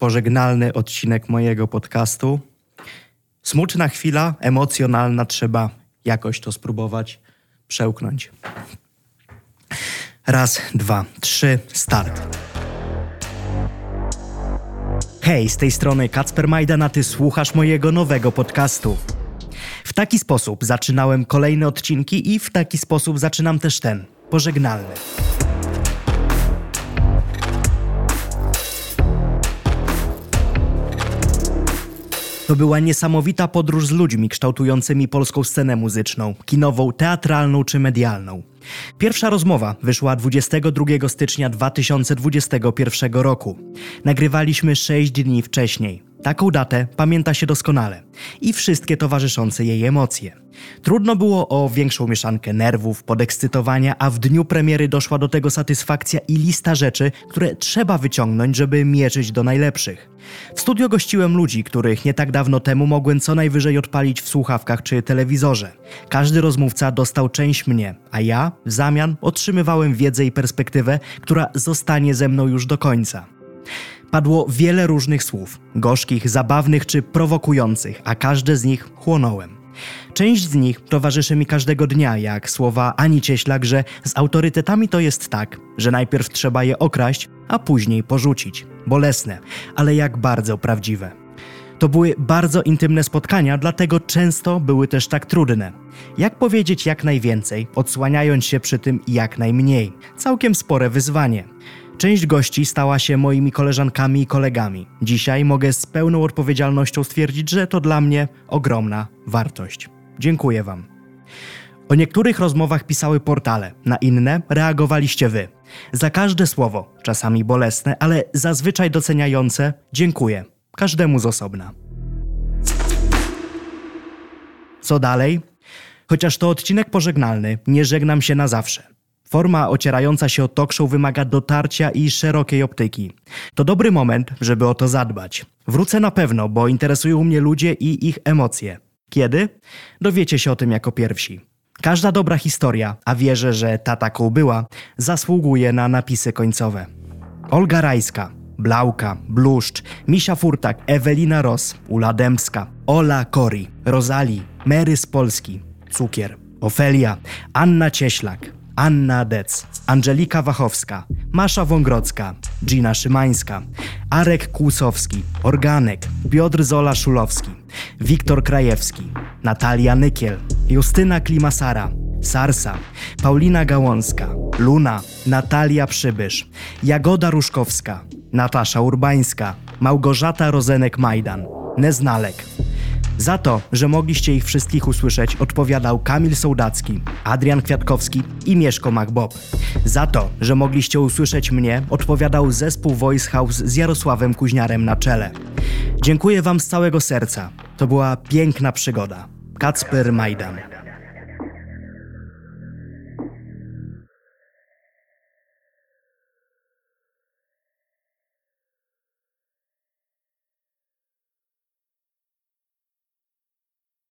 pożegnalny odcinek mojego podcastu. Smutna chwila, emocjonalna, trzeba jakoś to spróbować przełknąć. Raz, dwa, trzy, start. Hej, z tej strony Kacper Majdan, a ty słuchasz mojego nowego podcastu. W taki sposób zaczynałem kolejne odcinki i w taki sposób zaczynam też ten, pożegnalny. To była niesamowita podróż z ludźmi kształtującymi polską scenę muzyczną, kinową, teatralną czy medialną. Pierwsza rozmowa wyszła 22 stycznia 2021 roku. Nagrywaliśmy 6 dni wcześniej. Taką datę pamięta się doskonale i wszystkie towarzyszące jej emocje. Trudno było o większą mieszankę nerwów, podekscytowania, a w dniu premiery doszła do tego satysfakcja i lista rzeczy, które trzeba wyciągnąć, żeby mierzyć do najlepszych. W studio gościłem ludzi, których nie tak dawno temu mogłem co najwyżej odpalić w słuchawkach czy telewizorze. Każdy rozmówca dostał część mnie, a ja w zamian otrzymywałem wiedzę i perspektywę, która zostanie ze mną już do końca. Padło wiele różnych słów, gorzkich, zabawnych czy prowokujących, a każde z nich chłonąłem. Część z nich towarzyszy mi każdego dnia, jak słowa Ani Cieślak, że z autorytetami to jest tak, że najpierw trzeba je okraść, a później porzucić. Bolesne, ale jak bardzo prawdziwe. To były bardzo intymne spotkania, dlatego często były też tak trudne. Jak powiedzieć jak najwięcej, odsłaniając się przy tym jak najmniej? Całkiem spore wyzwanie. Część gości stała się moimi koleżankami i kolegami. Dzisiaj mogę z pełną odpowiedzialnością stwierdzić, że to dla mnie ogromna wartość. Dziękuję Wam. O niektórych rozmowach pisały portale, na inne reagowaliście Wy. Za każde słowo, czasami bolesne, ale zazwyczaj doceniające, dziękuję. Każdemu z osobna. Co dalej? Chociaż to odcinek pożegnalny, nie żegnam się na zawsze. Forma ocierająca się o talk show wymaga dotarcia i szerokiej optyki. To dobry moment, żeby o to zadbać. Wrócę na pewno, bo interesują mnie ludzie i ich emocje. Kiedy? Dowiecie się o tym jako pierwsi. Każda dobra historia, a wierzę, że ta taką była, zasługuje na napisy końcowe. Olga Rajska, Blauka, Bluszcz, Misia Furtak, Ewelina Ros, Ula Dębska, Ola Kori, Rozali, Mary z Polski, Cukier, Ofelia, Anna Cieślak, Anna Dec, Angelika Wachowska, Masza Wągrodzka, Gina Szymańska, Arek Kłusowski, Organek, Piotr Zola Szulowski, Wiktor Krajewski, Natalia Nykiel, Justyna Klimasara, Sarsa, Paulina Gałązka, Luna, Natalia Przybysz, Jagoda Ruszkowska, Natasza Urbańska, Małgorzata Rozenek-Majdan, Neznalek, za to, że mogliście ich wszystkich usłyszeć, odpowiadał Kamil Sołdacki, Adrian Kwiatkowski i Mieszko MacBob. Za to, że mogliście usłyszeć mnie, odpowiadał zespół Voice House z Jarosławem Kuźniarem na czele. Dziękuję Wam z całego serca. To była piękna przygoda. Kacper Majdan.